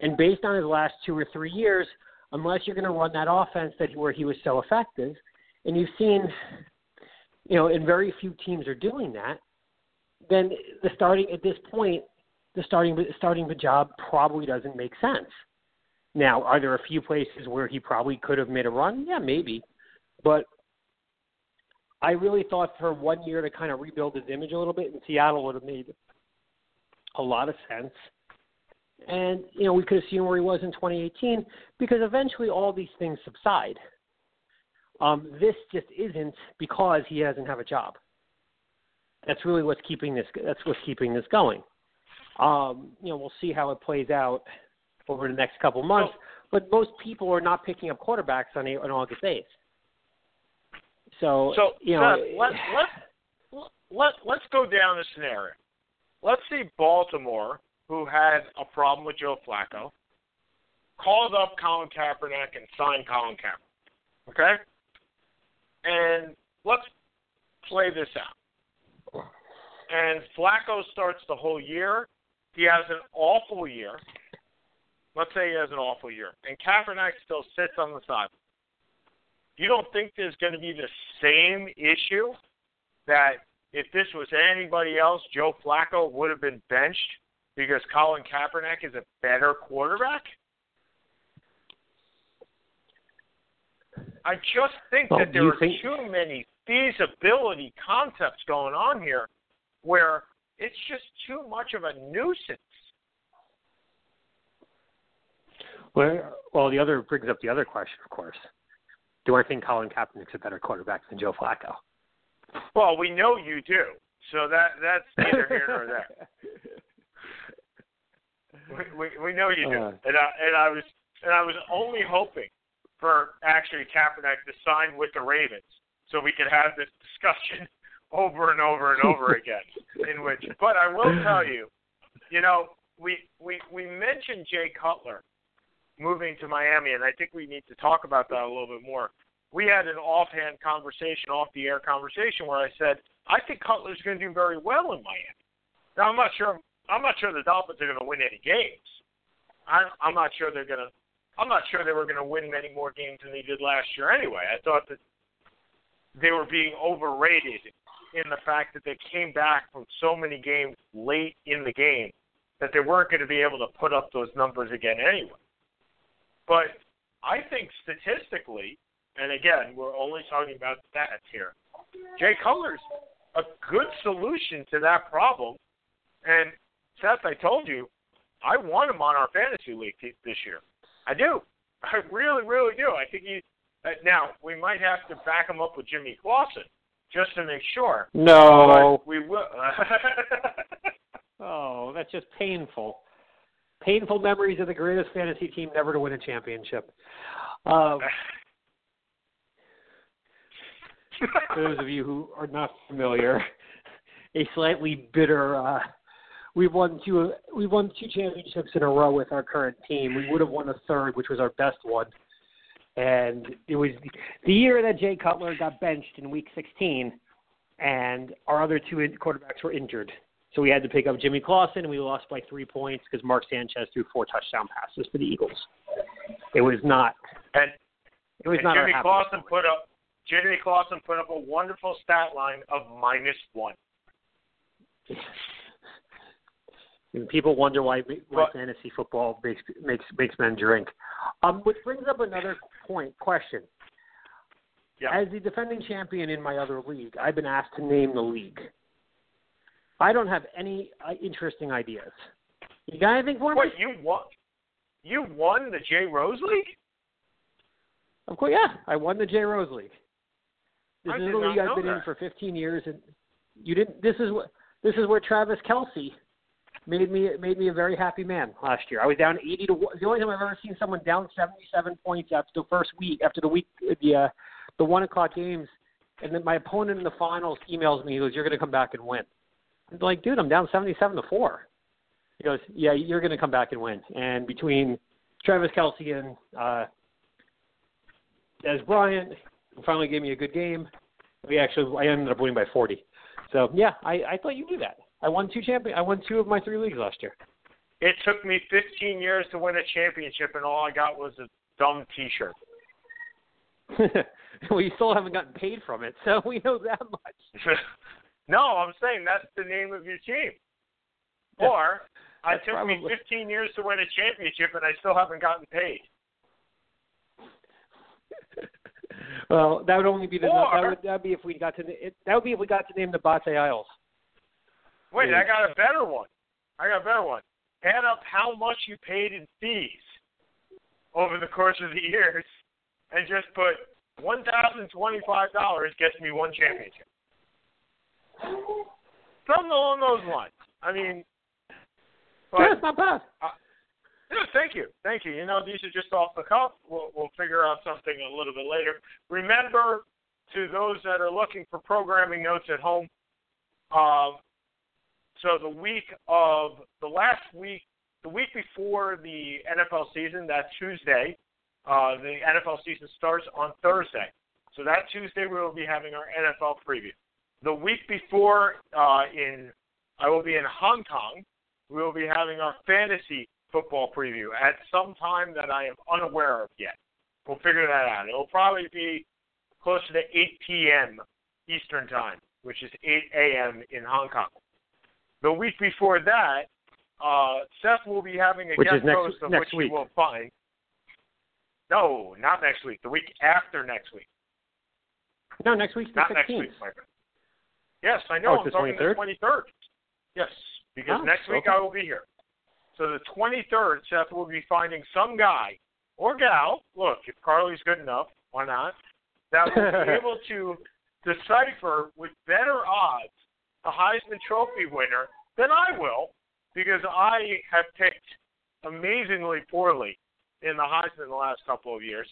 And based on his last two or three years, unless you're going to run that offense that where he was so effective, and you've seen you know, and very few teams are doing that, then the starting at this point, the starting starting the job probably doesn't make sense. Now, are there a few places where he probably could have made a run? Yeah, maybe, but I really thought for one year to kind of rebuild his image a little bit in Seattle would have made a lot of sense. And you know, we could have seen where he was in 2018 because eventually all these things subside. Um, this just isn't because he doesn't have a job. That's really what's keeping this. That's what's keeping this going. Um, you know, we'll see how it plays out over the next couple months. But most people are not picking up quarterbacks on, on August eighth. So, So you know, Seth, let, let, let, let's go down the scenario. Let's see Baltimore, who had a problem with Joe Flacco, called up Colin Kaepernick and signed Colin Kaepernick. Okay? And let's play this out. And Flacco starts the whole year. He has an awful year. Let's say he has an awful year. And Kaepernick still sits on the side. You don't think there's going to be the same issue that if this was anybody else, Joe Flacco would have been benched because Colin Kaepernick is a better quarterback? I just think Well, that there are think- too many feasibility concepts going on here where it's just too much of a nuisance. Well, well, the other brings up the other question, of course. Do I think Colin Kaepernick's a better quarterback than Joe Flacco? Well, we know you do, so that that's neither here nor there. We, we we know you do, Uh. and I and I was and I was only hoping for actually Kaepernick to sign with the Ravens so we could have this discussion over and over and over again. In which, but I will tell you, you know, we we we mentioned Jay Cutler moving to Miami, and I think we need to talk about that a little bit more. We had an offhand conversation, off the air conversation, where I said I think Cutler's going to do very well in Miami. Now I'm not sure. I'm not sure the Dolphins are going to win any games. I, I'm not sure they're going to. I'm not sure they were going to win many more games than they did last year anyway. I thought that they were being overrated in the fact that they came back from so many games late in the game that they weren't going to be able to put up those numbers again anyway. But I think statistically, and again, we're only talking about stats here, Jay Cutler's a good solution to that problem. And Seth, I told you, I want him on our fantasy league this year. I do. I really, really do. I think he. Uh, now we might have to back him up with Jimmy Clausen just to make sure. No. But we will. Oh, that's just painful. Painful memories of the greatest fantasy team never to win a championship. Um, for those of you who are not familiar, a slightly bitter. Uh, we've won two. We won two championships in a row with our current team. We would have won a third, which was our best one. And it was the year that Jay Cutler got benched in Week 16, and our other two quarterbacks were injured. So we had to pick up Jimmy Clausen, and we lost by three points because Mark Sanchez threw four touchdown passes for the Eagles. It was not. and It was and not Jimmy Clausen put up. Jimmy Clausen put up a wonderful stat line of minus one. And people wonder why why But- fantasy football makes makes makes men drink. Um, which brings up another point question. Yeah. As the defending champion in my other league, I've been asked to name the league. I don't have any uh, interesting ideas. You got anything for me? What you won? You won the Jay Rose League? Of course, yeah. I won the J Rose League. This I is the league I've been in for 15 years, and you didn't. This is what this is where Travis Kelce made me made me a very happy man last year. I was down 80 to. The only time I've ever seen someone down 77 points after the first week, after the week, the uh, the one o'clock games, and then my opponent in the finals emails me. He goes, "You're going to come back and win." Like, "Dude, I'm down 77 to four. He goes, "Yeah, you're going to come back and win." And between Travis Kelce and uh, Dez Bryant finally gave me a good game. We actually I ended up winning by 40. So yeah, I, I thought you knew that. I won two champion. I won two of my three leagues last year. It took me 15 years to win a championship, and all I got was a dumb T-shirt. we still haven't gotten paid from it, so we know that much. no, I'm saying that's the name of your team. Yeah, Or I took me 15 years to win a championship, and I still haven't gotten paid. well, that would only be the Or- that would that be if we got to it, that would be if we got to name the Bate Isles. Wait, Yeah. I got a better one. I got a better one. Add up how much you paid in fees over the course of the years, and just put one thousand twenty-five dollars gets me one championship. Something along those lines. I mean, but, yeah, it's not bad. yeah, thank you, thank you. You know, these are just off the cuff. We'll we'll figure out something a little bit later. Remember, to those that are looking for programming notes at home, um, so the week of the last week, the week before the NFL season, that Tuesday, uh, the NFL season starts on Thursday. So that Tuesday we will be having our NFL preview. The week before, uh, in I will be in Hong Kong. We will be having our fantasy football preview at some time that I am unaware of yet. We'll figure that out. It will probably be closer to 8 p.m. Eastern time, which is 8 a.m. in Hong Kong. The week before that, uh, Seth will be having a Which guest host of which week. you will find. No, not next week. The week after next week. No, next week's the Not 16th. next week, my friend. Yes, I know. Oh, I'm the talking 23rd? the 23rd. Yes, because Oh, next week okay. I will be here. So the 23rd, Seth will be finding some guy or gal. Look, if Carly's good enough, why not? That will be able to decipher with better odds the Heisman Trophy winner than I will, because I have picked amazingly poorly in the Heisman the last couple of years,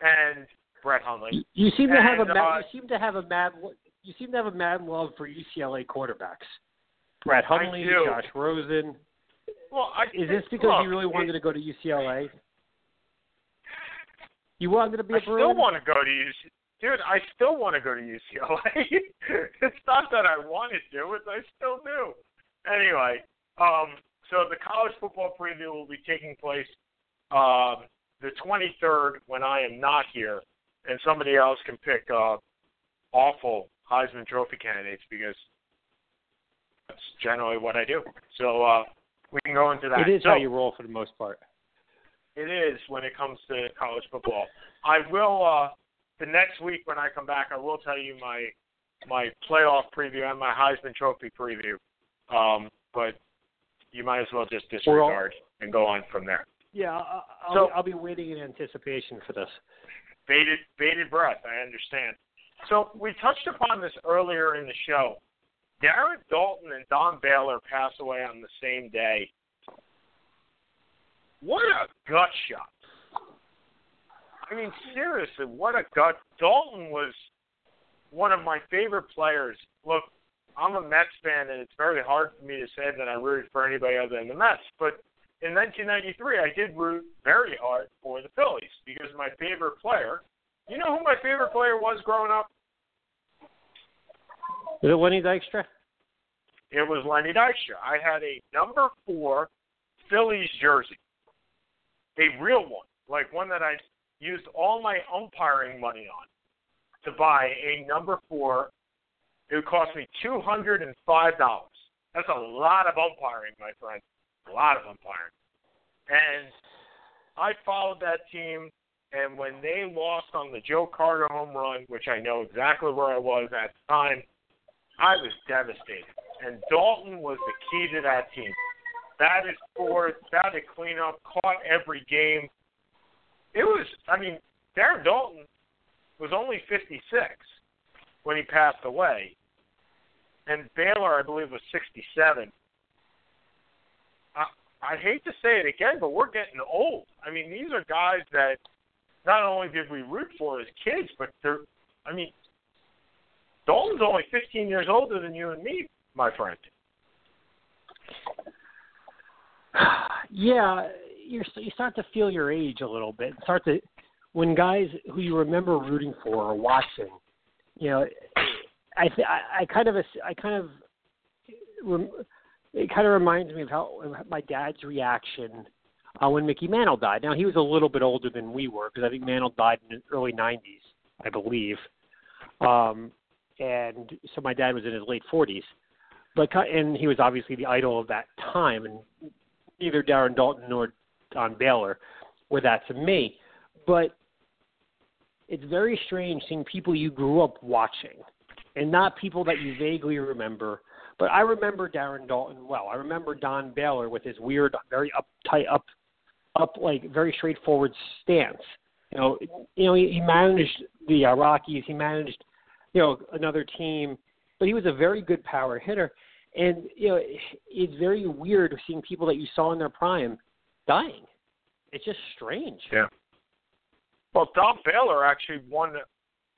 and Brett Hundley. You, seem to have a mad, uh, you seem to have a mad you seem to have a mad love for UCLA quarterbacks. Brett Hundley. Josh Rosen. Well, I, Is this because look, you really wanted it- to go to UCLA? You wanted to be a I still want to go to UC. Dude, I still want to go to UCLA. it's not that I wanted to; it's I still do. Anyway, um, so the college football preview will be taking place um, the 23rd when I am not here, and somebody else can pick uh, awful Heisman Trophy candidates because that's generally what I do. So uh, we can go into that. It is so, how you roll for the most part. it is when it comes to college football. I will uh the next week when I come back I will tell you my my playoff preview and my Heisman Trophy preview. Um but you might as well just We're all- disregard and go on from there. Yeah, I'll, I'll, So- I'll be waiting in anticipation for this. Bated bated breath, I understand. So we touched upon this earlier in the show. Darren Daulton and Don Baylor pass away on the same day. What a gut shot. I mean, seriously, what a gut. Daulton was one of my favorite players. Look, I'm a Mets fan, and it's very hard for me to say that I rooted for anybody other than the Mets. But in 1993, I did root very hard for the Phillies because my favorite player, you know who my favorite player was growing up? Is it Lenny Dykstra? It was Lenny Dykstra. I had a number four Phillies jersey, a real one, like one that I used all my umpiring money on to buy a number four. It would cost me two hundred and five dollars. That's a lot of umpiring, my friend. A lot of umpiring. And I followed that team, and when they lost on the Joe Carter home run, which I know exactly where I was at the time, I was devastated. And Daulton was the key to that team. That is fourth, that to clean up, caught every game. It was, I mean, Darren Daulton was only 56 when he passed away. And Baylor, I believe, was 67. I, I hate to say it again, but we're getting old. I mean, these are guys that not only did we root for as kids, but they're, I mean, Daulton's only 15 years older than you and me, my friend. yeah, you're you start to feel your age a little bit. Start to when guys who you remember rooting for are watching. You know, I th- I, I kind of I kind of it kind of reminds me of how my dad's reaction uh, when Mickey Mantle died. Now he was a little bit older than we were because I think Mantle died in the early '90s, I believe. Um, and so my dad was in his late 40s, but and he was obviously the idol of that time, and neither Darren Daulton nor Don Baylor were that to me. But it's very strange seeing people you grew up watching, and not people that you vaguely remember. But I remember Darren Daulton well. I remember Don Baylor with his weird, very uptight, up, up like very straightforward stance. You know, you know he, he managed the uh, Rockies. He managed, you know, another team, but he was a very good power hitter. And you know, it's very weird seeing people that you saw in their prime dying. It's just strange. Yeah. Well, Don Baylor actually won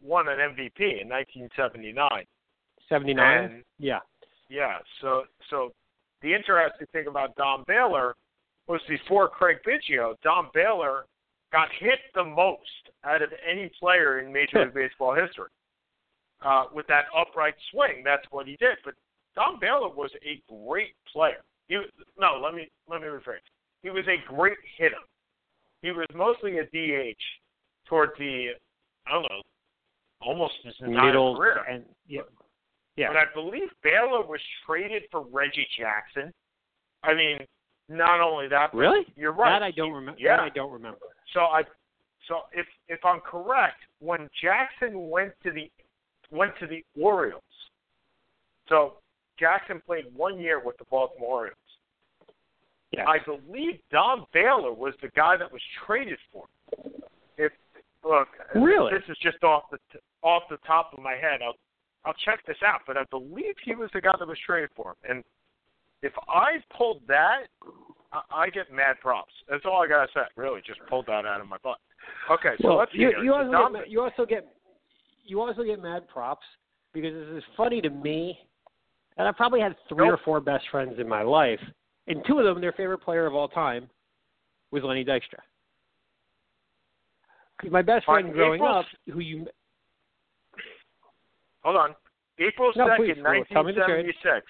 won an MVP in 1979. Seventy nine. And Yeah. yeah, so so the interesting thing about Don Baylor was before Craig Biggio, Don Baylor got hit the most out of any player in Major League Baseball history. Uh, with that upright swing, that's what he did. But Don Baylor was a great player. He was, no, let me let me rephrase. He was a great hitter. He was mostly a DH toward the I don't know, almost his entire Middle career. and yeah. Yeah. But I believe Baylor was traded for Reggie Jackson. I mean, not only that, Really? you're right. That I don't remember. Yeah. That I don't remember. So I, so if if I'm correct, when Jackson went to the went to the Orioles. So Jackson played one year with the Baltimore Orioles. Yes. I believe Don Baylor was the guy that was traded for. him. If look, Really? this is just off the t- off the top of my head. I'll I'll check this out, but I believe he was the guy that was traded for him. And if I pulled that, I, I get mad props. That's all I gotta say. Really, just pulled that out of my butt. Okay, so well, let's you, you also get, you also get you also get mad props because this is funny to me, and I probably had three or four best friends in my life, and two of them, their favorite player of all time, was Lenny Dykstra. Because my best friend growing April up, who you Hold on. April second, please, well, tell me nineteen the trade. seventy six.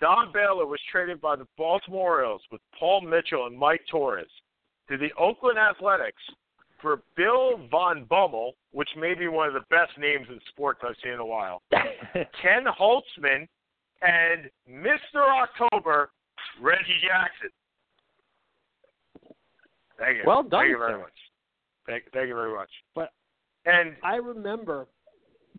Don Baylor was traded by the Baltimore Orioles with Paul Mitchell and Mike Torrez to the Oakland Athletics for Bill VanBommel, which may be one of the best names in sports I've seen in a while. Ken Holtzman and Mr. October, Reggie Jackson. Thank you. Well done, Thank you very sir. much. Thank, thank you very much. But- and I remember.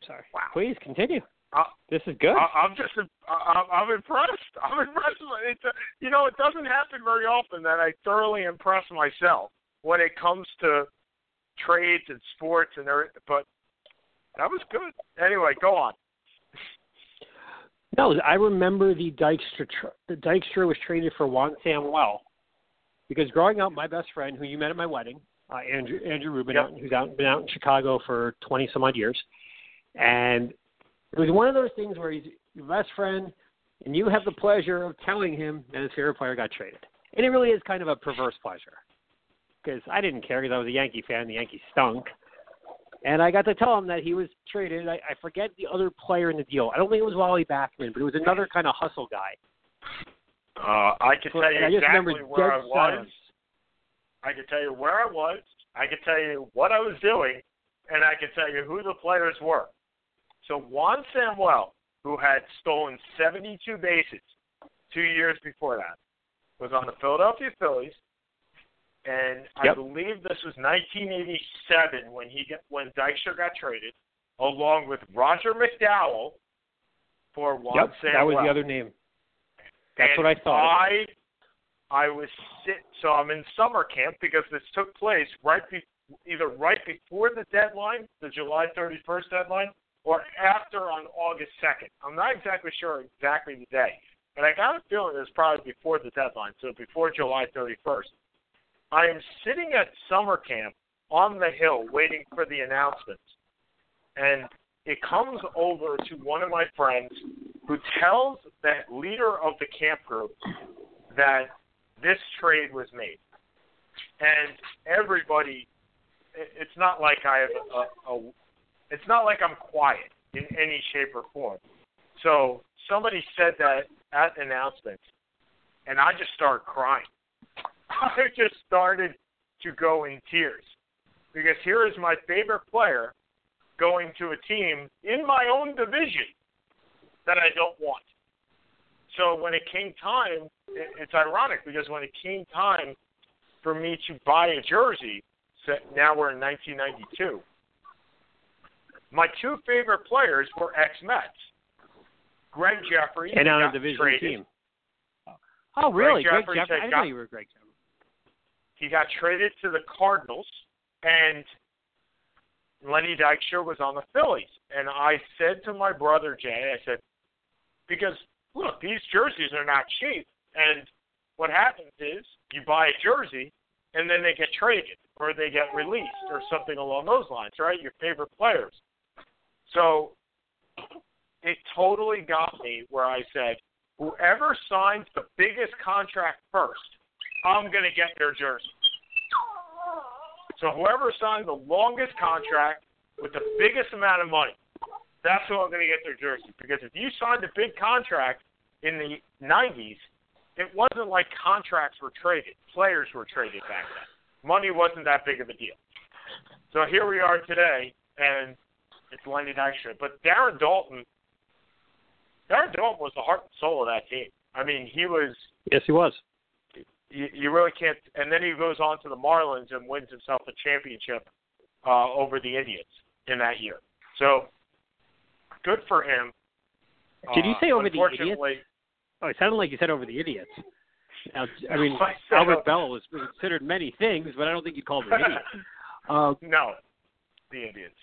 Sorry. Wow. Please continue. Uh, this is good. I, I'm just, I, I'm impressed. I'm impressed. It's, uh, you know, it doesn't happen very often that I thoroughly impress myself when it comes to trades and sports and everything. But that was good. Anyway, go on. No, I remember the Dykstra. Tr- the Dykstra was traded for Juan Samuel because growing up, my best friend, who you met at my wedding, uh, Andrew Andrew Rubin, Yep. out, who's out been out in Chicago for twenty some odd years, and it was one of those things where he's your best friend, and you have the pleasure of telling him that his favorite player got traded, and it really is kind of a perverse pleasure because I didn't care because I was a Yankee fan. The Yankees stunk. And I got to tell him that he was traded. I, I forget the other player in the deal. I don't think it was Wally Backman, but it was another kind of hustle guy. Uh, I can tell you and I exactly where I was. silence. I can tell you where I was. I can tell you what I was doing, and I can tell you who the players were. So Juan Samuel, who had stolen 72 bases two years before that, was on the Philadelphia Phillies, and I believe this was 1987 when he got, when Dykstra got traded, along with Roger McDowell for Juan Yep, Samuel. that was the other name. That's And what I thought. I I was sit so I'm in summer camp because this took place right be, either right before the deadline, the July 31st deadline, or after on August 2nd. I'm not exactly sure exactly the day, but I got a feeling it was probably before the deadline, so before July 31st. I am sitting at summer camp on the hill waiting for the announcements, and it comes over to one of my friends who tells the leader of the camp group that this trade was made. And everybody, it's not like I have a, a it's not like I'm quiet in any shape or form. So somebody said that at announcement, and I just started crying. I just started to go in tears because here is my favorite player going to a team in my own division that I don't want. So when it came time, it's ironic because when it came time for me to buy a jersey, now we're in 1992. My two favorite players were ex Mets. Gregg Jefferies and on a division traded. team. Oh, really? Greg Gregg Jefferies Jeffrey? I didn't got- know you were Greg Jeffrey. He got traded to the Cardinals, and Lenny Dykstra was on the Phillies. And I said to my brother Jay, I said, because look, these jerseys are not cheap, and what happens is you buy a jersey, and then they get traded or they get released or something along those lines, right? Your favorite players. So it totally got me where I said, whoever signs the biggest contract first, I'm going to get their jersey. So whoever signs the longest contract with the biggest amount of money, that's who I'm going to get their jersey. Because if you signed a big contract in the 90s, it wasn't like contracts were traded. Players were traded back then. Money wasn't that big of a deal. So here we are today, and it's Lenny Dykstra. But Darren Daulton, Darren Daulton was the heart and soul of that team. I mean, he was Yes, he was. you, you really can't. And then he goes on to the Marlins and wins himself a championship uh, over the Indians in that year. So good for him. Did you Uh, say over the idiots? Oh, it sounded like you said over the idiots. Now, I mean, Albert Belle was considered many things, but I don't think you'd call him an idiot. Um, no, the Indians.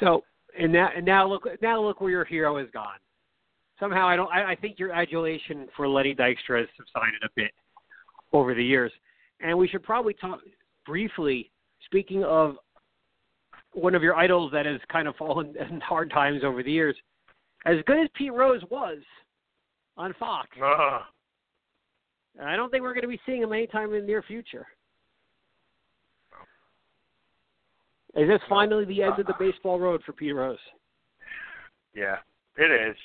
So and now and now look now look where your hero has gone. Somehow I don't I, I think your adulation for Lenny Dykstra has subsided a bit over the years. And we should probably talk briefly, speaking of one of your idols that has kind of fallen in hard times over the years, as good as Pete Rose was on Fox, Uh, I don't think we're going to be seeing him anytime in the near future. Is this finally the end of the baseball road for Pete Rose? yeah, it is.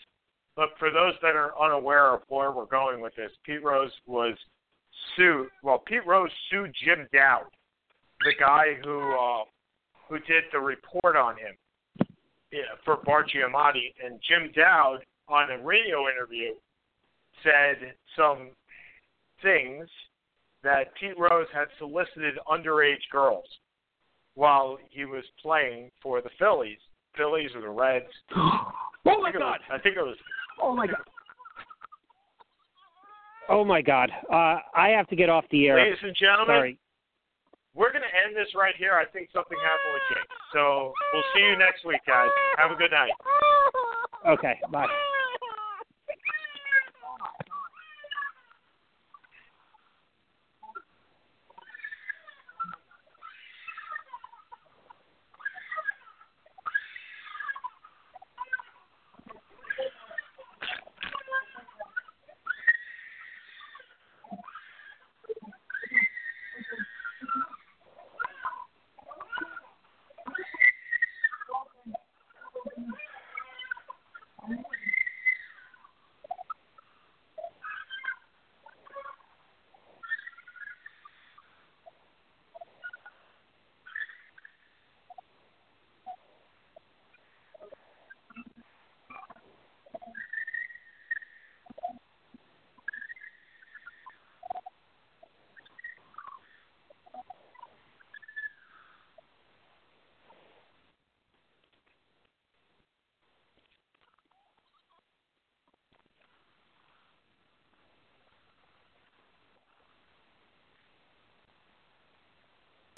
But for those that are unaware of where we're going with this, Pete Rose was sued. Well, Pete Rose sued Jim Dowd, the guy who uh, who did the report on him yeah, for Bart Giamatti, and Jim Dowd on a radio interview said some things that Pete Rose had solicited underage girls while he was playing for the Phillies. Phillies or the Reds. oh my God! was- I think it was Oh my God! Oh my God! Uh, I have to get off the air. Ladies and gentlemen, Sorry. we're going to end this right here. I think something happened with Jake. So we'll see you next week, guys. Have a good night. Okay. Bye.